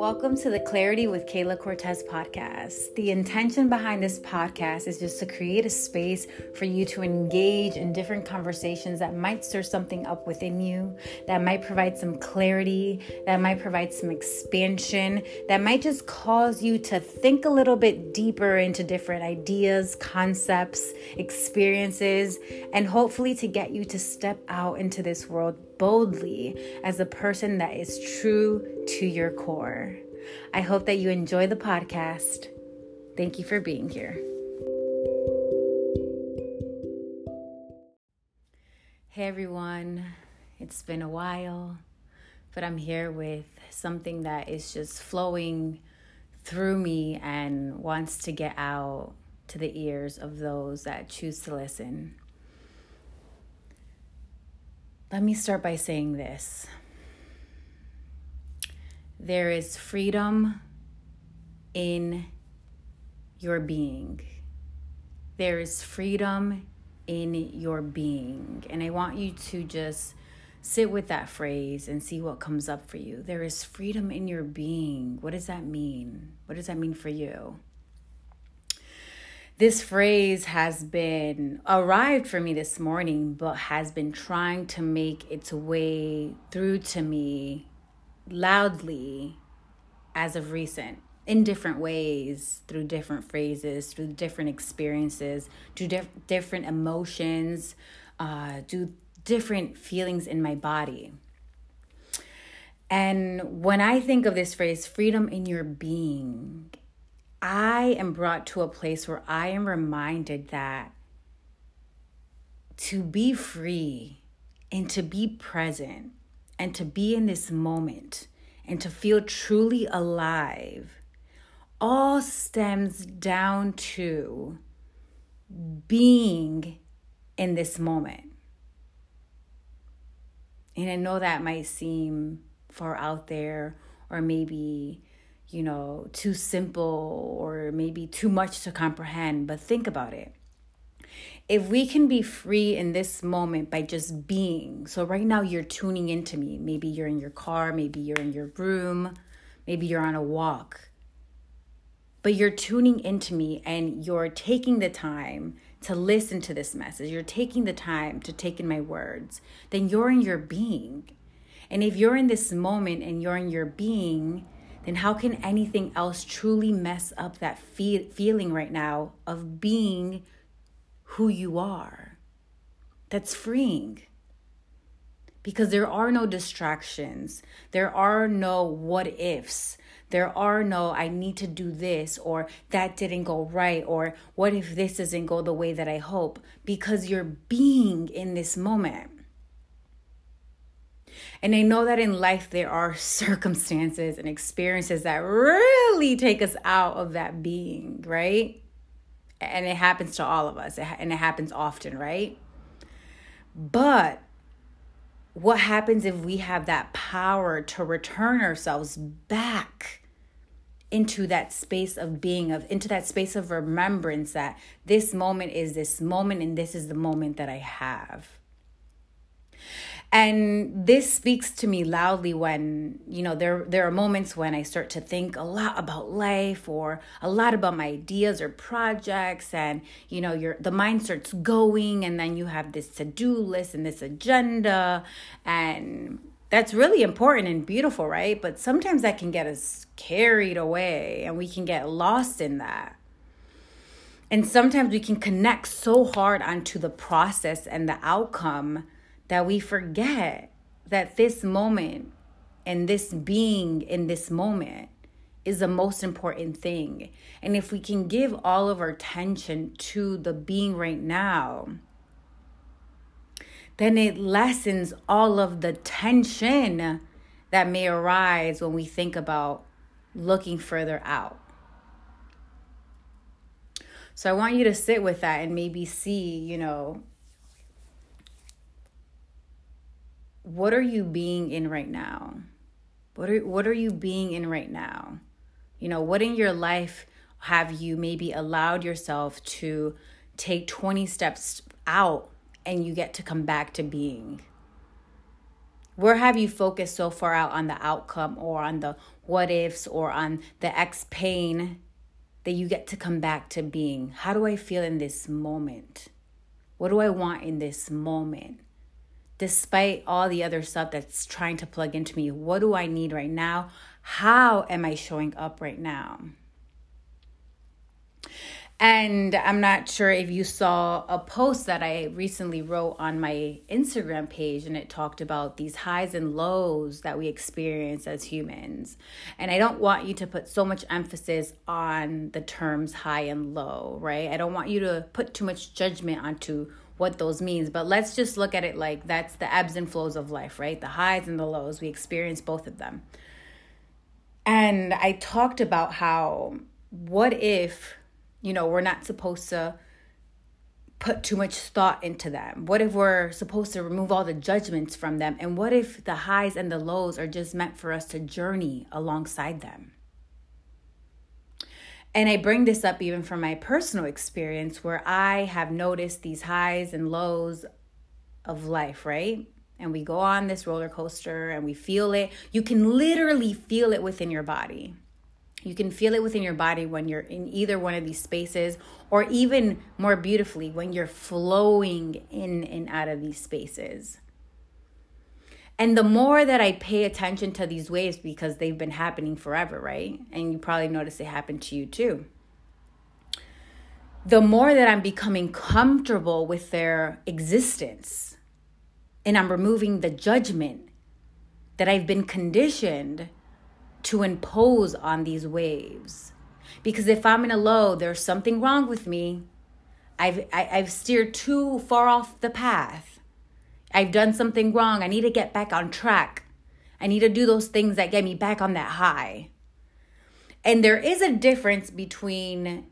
Welcome to the Clarity with Kayla Cortez podcast. The intention behind this podcast is just to create a space for you to engage in different conversations that might stir something up within you, that might provide some clarity, that might provide some expansion, that might just cause you to think a little bit deeper into different ideas, concepts, experiences, and hopefully to get you to step out into this world boldly as a person that is true to your core. I hope that you enjoy the podcast. Thank you for being here. Hey everyone, it's been a while, but I'm here with something that is just flowing through me and wants to get out to the ears of those that choose to listen. Let me start by saying this there is freedom in your being. There is freedom in your being. And I want you to just sit with that phrase and see what comes up for you. There is freedom in your being. What does that mean? What does that mean for you? This phrase has been arrived for me this morning, but has been trying to make its way through to me loudly as of recent in different ways through different phrases through different experiences through dif- different emotions uh, through different feelings in my body. And when i think of this phrase freedom in your being I am brought to a place where I am reminded that to be free and to be present and to be in this moment and to feel truly alive all stems down to being in this moment. And I know that might seem far out there or maybe you know, too simple or maybe too much to comprehend, but think about it. If we can be free in this moment by just being, so right now you're tuning into me. Maybe you're in your car, maybe you're in your room, maybe you're on a walk, but you're tuning into me and you're taking the time to listen to this message, you're taking the time to take in my words, then you're in your being. And if you're in this moment and you're in your being, then how can anything else truly mess up that fe- feeling right now of being who you are? That's freeing. Because there are no distractions, there are no what ifs. There are no, I need to do this, or that didn't go right, or what if this doesn't go the way that I hope? Because you're being in this moment. And I know that in life there are circumstances and experiences that really take us out of that being, right? And it happens to all of us, and it happens often, right? But what happens if we have that power to return ourselves back into that space of being of into that space of remembrance that this moment is this moment and this is the moment that I have and this speaks to me loudly when you know there there are moments when i start to think a lot about life or a lot about my ideas or projects and you know your the mind starts going and then you have this to-do list and this agenda. And that's really important and beautiful right? But sometimes that can get us carried away and we can get lost in that. And sometimes we can connect so hard onto the process and the outcome that we forget that this moment and this being in this moment is the most important thing. And if we can give all of our attention to the being right now, then it lessens all of the tension that may arise when we think about looking further out. So I want you to sit with that and maybe see, you know, what are you being in right now? What are what are you being in right now? You know, what in your life have you maybe allowed yourself to take 20 steps out and you get to come back to being? Where have you focused so far out on the outcome or on the what ifs or on the X pain that you get to come back to being? How do I feel in this moment? What do I want in this moment? Despite all the other stuff that's trying to plug into me, what do I need right now? How am I showing up right now? And I'm not sure if you saw a post that I recently wrote on my Instagram page, and it talked about these highs and lows that we experience as humans. And I don't want you to put so much emphasis on the terms high and low, right? I don't want you to put too much judgment onto what those means, but let's just look at it like that's the ebbs and flows of life, right? The highs and the lows, we experience both of them. And I talked about how, what if you know, we're not supposed to put too much thought into them? What if we're supposed to remove all the judgments from them? And what if the highs and the lows are just meant for us to journey alongside them? And I bring this up even from my personal experience where I have noticed these highs and lows of life, right? And we go on this roller coaster and we feel it. You can literally feel it within your body. You can feel it within your body when you're in either one of these spaces, or even more beautifully, when you're flowing in and out of these spaces. And the more that I pay attention to these waves, because they've been happening forever, right? And you probably notice it happen to you too. The more that I'm becoming comfortable with their existence, and I'm removing the judgment that I've been conditioned to impose on these waves. Because if I'm in a low, there's something wrong with me. I've I, have i have steered too far off the path. I've done something wrong. I need to get back on track. I need to do those things that get me back on that high. And there is a difference between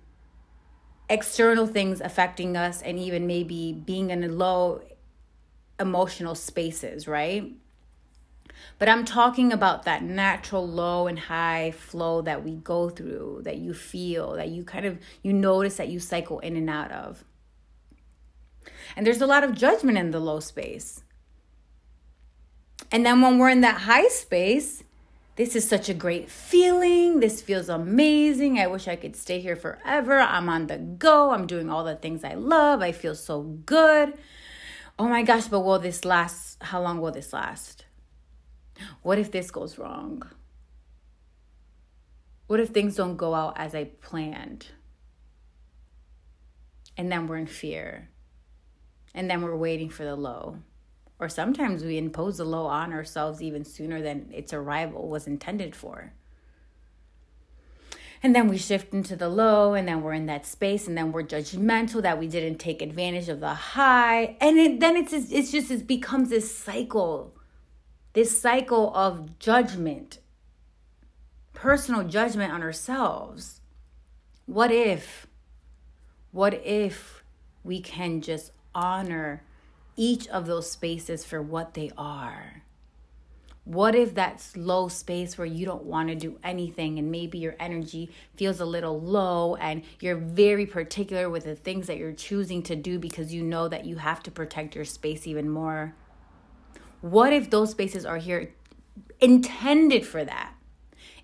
external things affecting us and even maybe being in low emotional spaces, right? But I'm talking about that natural low and high flow that we go through, that you feel, that you kind of you notice that you cycle in and out of. And there's a lot of judgment in the low space. And then when we're in that high space, this is such a great feeling. This feels amazing. I wish I could stay here forever. I'm on the go. I'm doing all the things I love. I feel so good. Oh my gosh, but will this last? How long will this last? What if this goes wrong? What if things don't go out as I planned? And then we're in fear. And then we're waiting for the low. Or sometimes we impose the low on ourselves even sooner than its arrival was intended for. And then we shift into the low, and then we're in that space, and then we're judgmental that we didn't take advantage of the high. And it, then it's, it's just, it becomes this cycle this cycle of judgment, personal judgment on ourselves. What if, what if we can just honor each of those spaces for what they are? What if that slow space where you don't want to do anything and maybe your energy feels a little low and you're very particular with the things that you're choosing to do because you know that you have to protect your space even more? What if those spaces are here intended for that?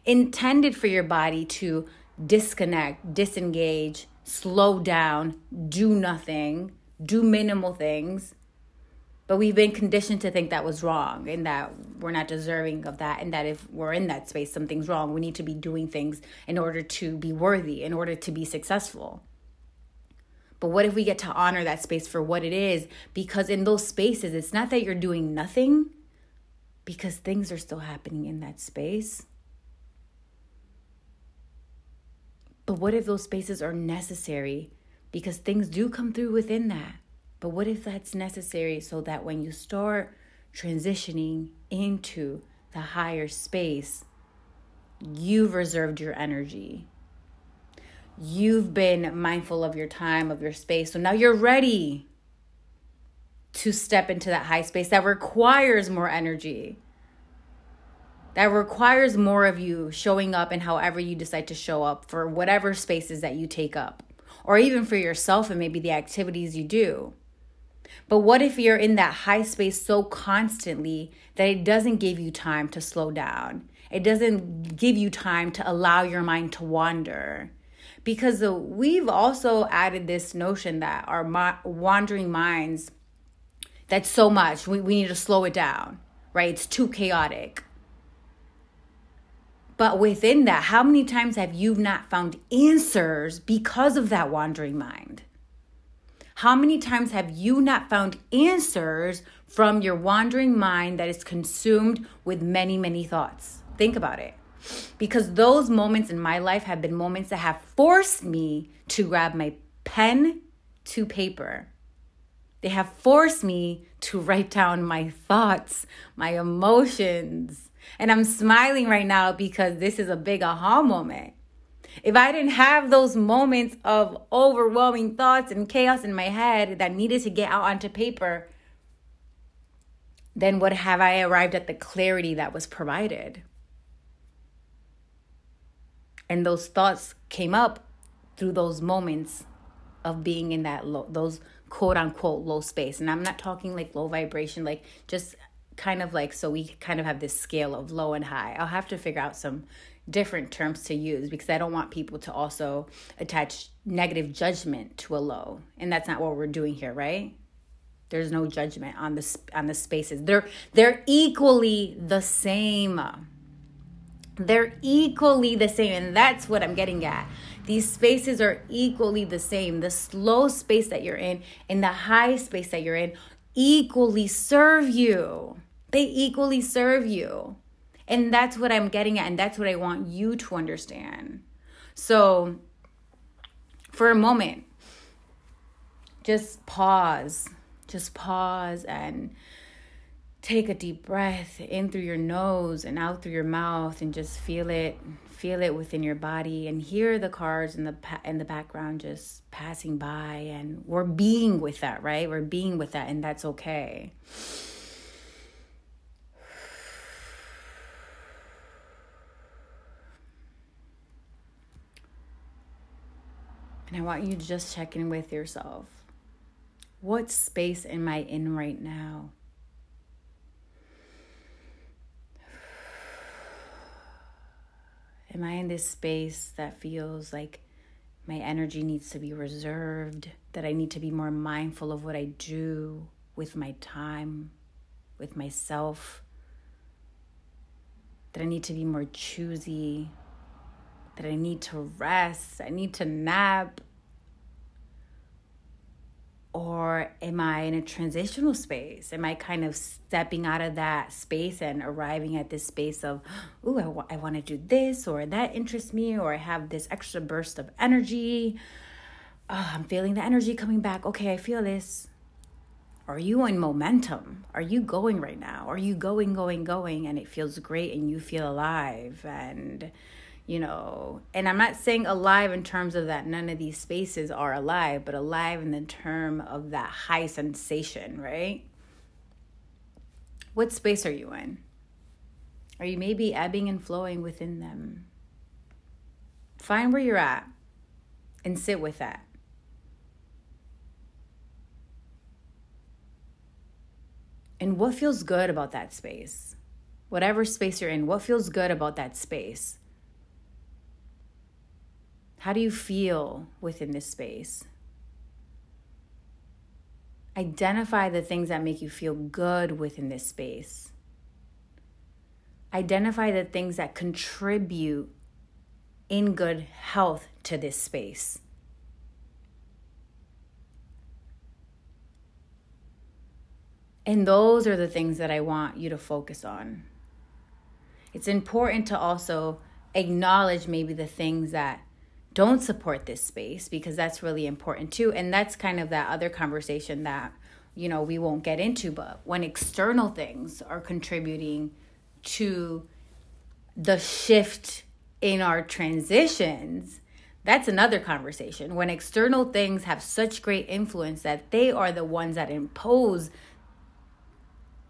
Intended for your body to disconnect, disengage, slow down, do nothing, do minimal things. But we've been conditioned to think that was wrong and that we're not deserving of that, and that if we're in that space, something's wrong. We need to be doing things in order to be worthy, in order to be successful. But what if we get to honor that space for what it is? Because in those spaces, it's not that you're doing nothing, because things are still happening in that space. But what if those spaces are necessary? Because things do come through within that. But what if that's necessary so that when you start transitioning into the higher space, you've reserved your energy? you've been mindful of your time, of your space. So now you're ready to step into that high space that requires more energy, that requires more of you showing up and however you decide to show up for whatever spaces that you take up, or even for yourself and maybe the activities you do. But what if you're in that high space so constantly that it doesn't give you time to slow down? It doesn't give you time to allow your mind to wander. Because uh, we've also added this notion that our wandering minds, that's so much, we, we need to slow it down, right? It's too chaotic. But within that, how many times have you not found answers because of that wandering mind? How many times have you not found answers from your wandering mind that is consumed with many, many thoughts? Think about it. Because those moments in my life have been moments that have forced me to grab my pen to paper. They have forced me to write down my thoughts, my emotions. And I'm smiling right now because this is a big aha moment. If I didn't have those moments of overwhelming thoughts and chaos in my head that needed to get out onto paper, then would have I arrived at the clarity that was provided? And those thoughts came up through those moments of being in that low, those quote unquote low space. And I'm not talking like low vibration, like just kind of like so we kind of have this scale of low and high. I'll have to figure out some different terms to use because I don't want people to also attach negative judgment to a low. And that's not what we're doing here, right? There's no judgment on the on the spaces. They're they're equally the same. They're equally the same and that's what I'm getting at. These spaces are equally the same. The slow space that you're in and the high space that you're in equally serve you. They equally serve you. And that's what I'm getting at, and that's what I want you to understand. So, for a moment, just pause. Just pause and take a deep breath in through your nose and out through your mouth and just feel it feel it within your body and hear the cars in the in the background just passing by and we're being with that right we're being with that and that's okay And I want you to just check in with yourself. What space am I in right now? Am I in this space that feels like my energy needs to be reserved, that I need to be more mindful of what I do with my time, with myself, that I need to be more choosy that I need to rest, I need to nap? Or am I in a transitional space? Am I kind of stepping out of that space and arriving at this space of, ooh, I, w- I want to do this, or that interests me, or I have this extra burst of energy? Oh, I'm feeling the energy coming back. Okay, I feel this. Are you in momentum? Are you going right now? Are you going, going, going, and it feels great and you feel alive? And you know, and I'm not saying alive in terms of that none of these spaces are alive, but alive in the term of that high sensation, right? What space are you in? Are you maybe ebbing and flowing within them? Find where you're at and sit with that. And what feels good about that space? Whatever space you're in, what feels good about that space? How do you feel within this space? Identify the things that make you feel good within this space. Identify the things that contribute in good health to this space. And those are the things that I want you to focus on. It's important to also acknowledge maybe the things that don't support this space because that's really important too. And that's kind of that other conversation that you know we won't get into but when external things are contributing to the shift in our transitions that's another conversation. When external things have such great influence that they are the ones that impose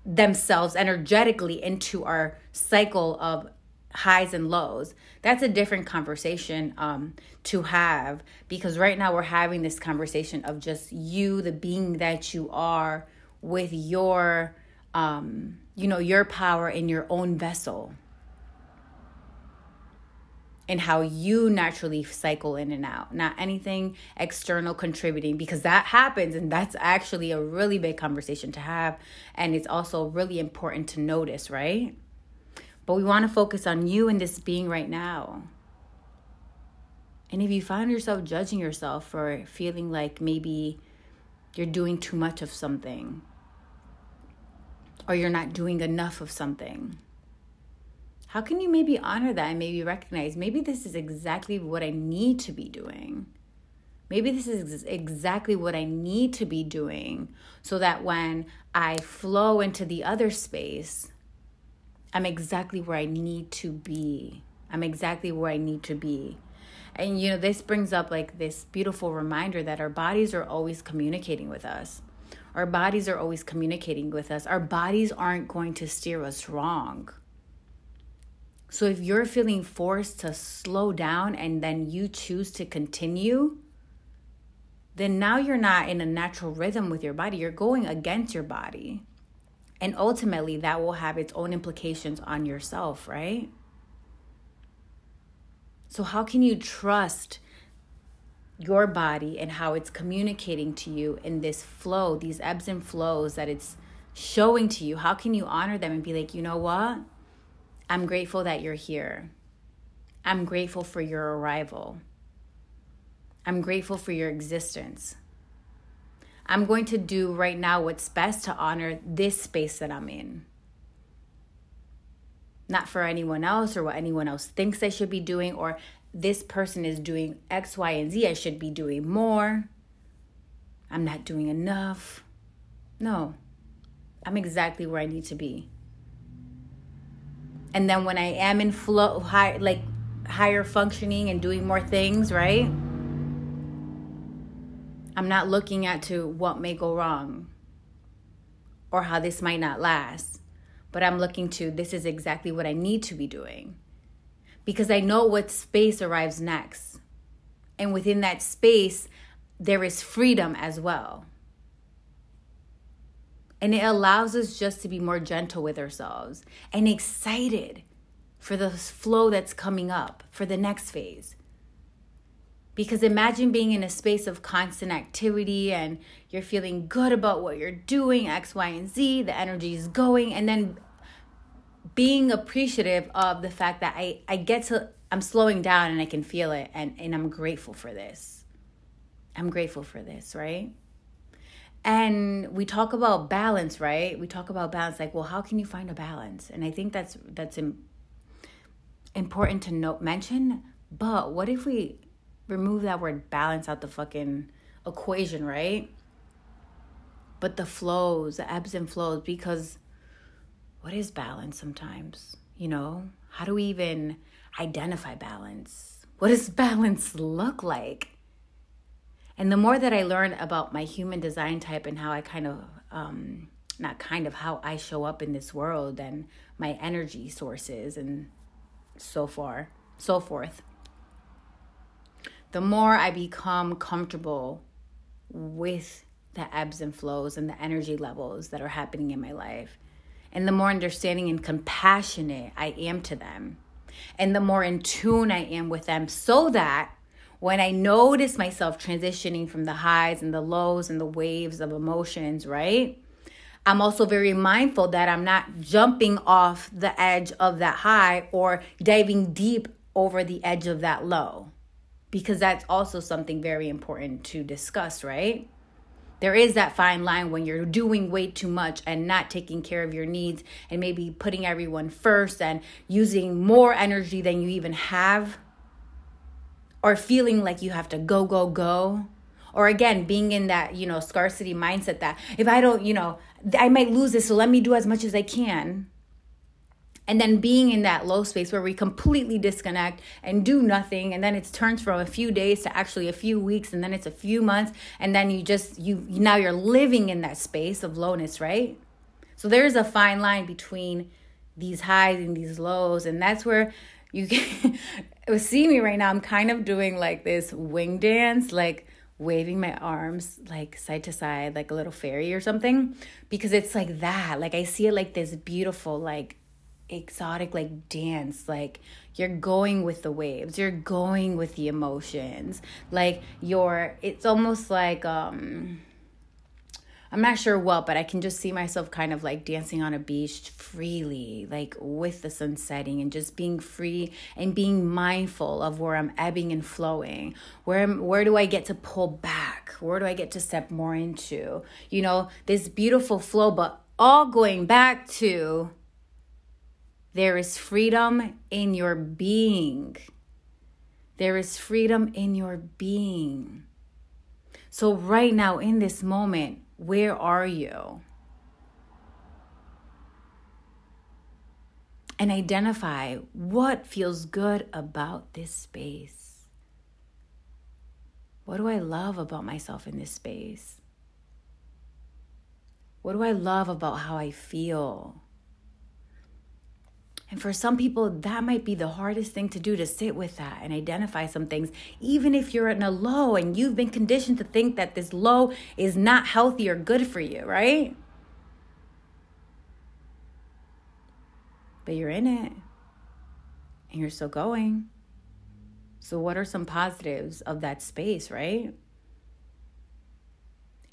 themselves energetically into our cycle of highs and lows. That's a different conversation um, to have because right now we're having this conversation of just you, the being that you are, with your, um, you know, your power in your own vessel and how you naturally cycle in and out, not anything external contributing, because that happens. And that's actually a really big conversation to have. And it's also really important to notice, right? But we want to focus on you and this being right now. And if you find yourself judging yourself for feeling like maybe you're doing too much of something, or you're not doing enough of something, how can you maybe honor that and maybe recognize maybe this is exactly what I need to be doing? Maybe this is exactly what I need to be doing so that when I flow into the other space, I'm exactly where I need to be. I'm exactly where I need to be. And you know, this brings up like this beautiful reminder that our bodies are always communicating with us. Our bodies are always communicating with us. Our bodies aren't going to steer us wrong. So if you're feeling forced to slow down and then you choose to continue, then now you're not in a natural rhythm with your body. You're going against your body. And ultimately, that will have its own implications on yourself, right? So, how can you trust your body and how it's communicating to you in this flow, these ebbs and flows that it's showing to you? How can you honor them and be like, you know what? I'm grateful that you're here. I'm grateful for your arrival. I'm grateful for your existence. I'm going to do right now what's best to honor this space that I'm in. Not for anyone else or what anyone else thinks I should be doing, or this person is doing X, Y, and Z. I should be doing more. I'm not doing enough. No, I'm exactly where I need to be and then when i am in flow high like higher functioning and doing more things right i'm not looking at to what may go wrong or how this might not last but i'm looking to this is exactly what i need to be doing. Because i know what space arrives next. And within that space there is freedom as well. And it allows us just to be more gentle with ourselves and excited for the flow that's coming up for the next phase. Because imagine being in a space of constant activity and you're feeling good about what you're doing, X, Y, and Z, the energy is going, and then being appreciative of the fact that I, I get to, I'm slowing down and I can feel it, and, and I'm grateful for this. I'm grateful for this, right? and we talk about balance right we talk about balance like well how can you find a balance and i think that's that's important to note mention but what if we remove that word balance out the fucking equation right? But the flows the ebbs and flows because what is balance sometimes you know? How do we even identify balance? What does balance look like? And the more that I learn about my human design type and how I kind of, um, not kind of, how I show up in this world and my energy sources and so far, so forth, the more I become comfortable with the ebbs and flows and the energy levels that are happening in my life. And the more understanding and compassionate I am to them. And the more in tune I am with them so that when I notice myself transitioning from the highs and the lows and the waves of emotions, right? I'm also very mindful that I'm not jumping off the edge of that high or diving deep over the edge of that low, because that's also something very important to discuss, right? There is that fine line when you're doing way too much and not taking care of your needs and maybe putting everyone first and using more energy than you even have or feeling like you have to go, go, go. Or again, being in that, you know, scarcity mindset that if I don't, you know, I might lose this, so let me do as much as I can. And then being in that low space where we completely disconnect and do nothing. And then it turns from a few days to actually a few weeks. And then it's a few months. And then you just, you now you're living in that space of lowness, right? So there's a fine line between these highs and these lows. And that's where you can see me right now. I'm kind of doing like this wing dance, like waving my arms like side to side, like a little fairy or something, because it's like that. Like I see it like this beautiful, like exotic like dance like you're going with the waves you're going with the emotions like you're it's almost like um I'm not sure what, but I can just see myself kind of like dancing on a beach freely, like with the sun setting and just being free and being mindful of where I'm ebbing and flowing. Where where do I get to pull back? Where do I get to step more into? You know, this beautiful flow, but all going back to there is freedom in your being. There is freedom in your being. So, right now, in this moment, where are you? And identify what feels good about this space. What do I love about myself in this space? What do I love about how I feel? And for some people, that might be the hardest thing to do to sit with that and identify some things. Even if you're in a low and you've been conditioned to think that this low is not healthy or good for you, right? But you're in it and you're still going. So, what are some positives of that space, right?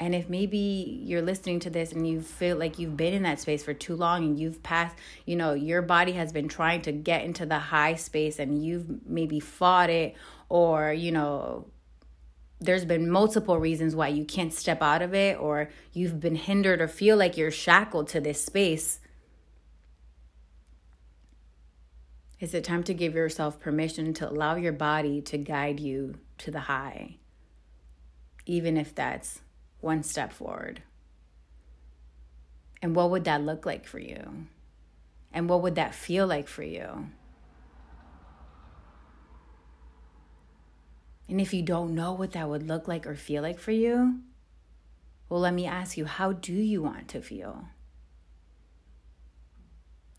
And if maybe you're listening to this and you feel like you've been in that space for too long and you've passed, you know, your body has been trying to get into the high space and you've maybe fought it or, you know, there's been multiple reasons why you can't step out of it or you've been hindered or feel like you're shackled to this space. Is it time to give yourself permission to allow your body to guide you to the high? Even if that's one step forward. And what would that look like for you? And what would that feel like for you? And if you don't know what that would look like or feel like for you, well, let me ask you how do you want to feel?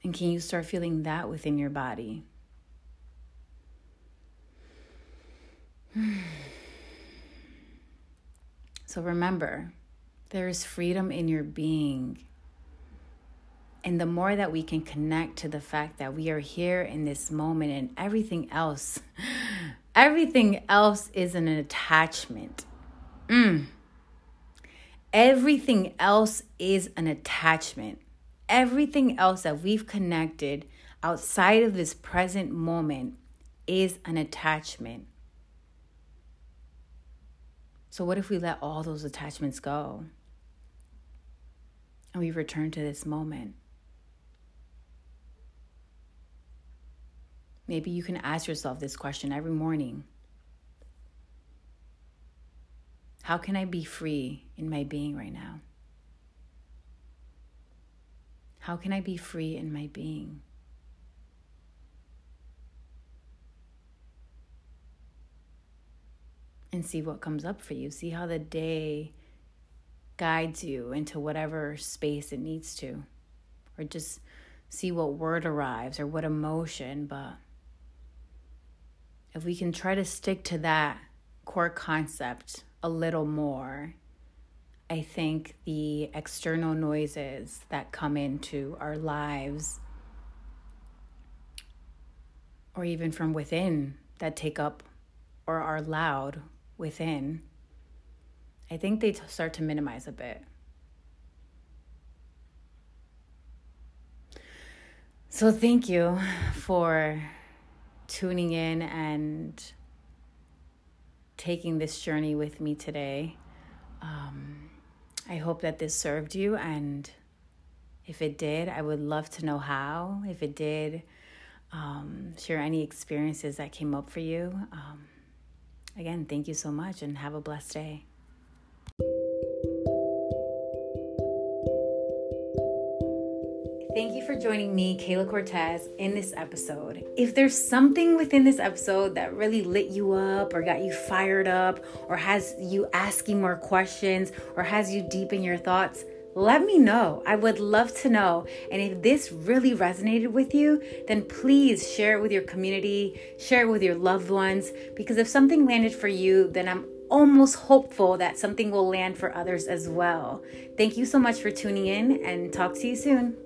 And can you start feeling that within your body? Hmm. So remember, there is freedom in your being. And the more that we can connect to the fact that we are here in this moment and everything else, everything else is an attachment. Mm. Everything else is an attachment. Everything else that we've connected outside of this present moment is an attachment. So, what if we let all those attachments go and we return to this moment? Maybe you can ask yourself this question every morning How can I be free in my being right now? How can I be free in my being? And see what comes up for you. See how the day guides you into whatever space it needs to, or just see what word arrives or what emotion. But if we can try to stick to that core concept a little more, I think the external noises that come into our lives, or even from within that take up or are loud, within, I think they start to minimize a bit. So, thank you for tuning in and taking this journey with me today. Um, I hope that this served you, and if it did, I would love to know how. If it did, um, share any experiences that came up for you. Um, Again, thank you so much and have a blessed day. Thank you for joining me, Kayla Cortez, in this episode. If there's something within this episode that really lit you up or got you fired up or has you asking more questions or has you deep in your thoughts, let me know. I would love to know. And if this really resonated with you, then please share it with your community, share it with your loved ones, because if something landed for you, then I'm almost hopeful that something will land for others as well. Thank you so much for tuning in and talk to you soon.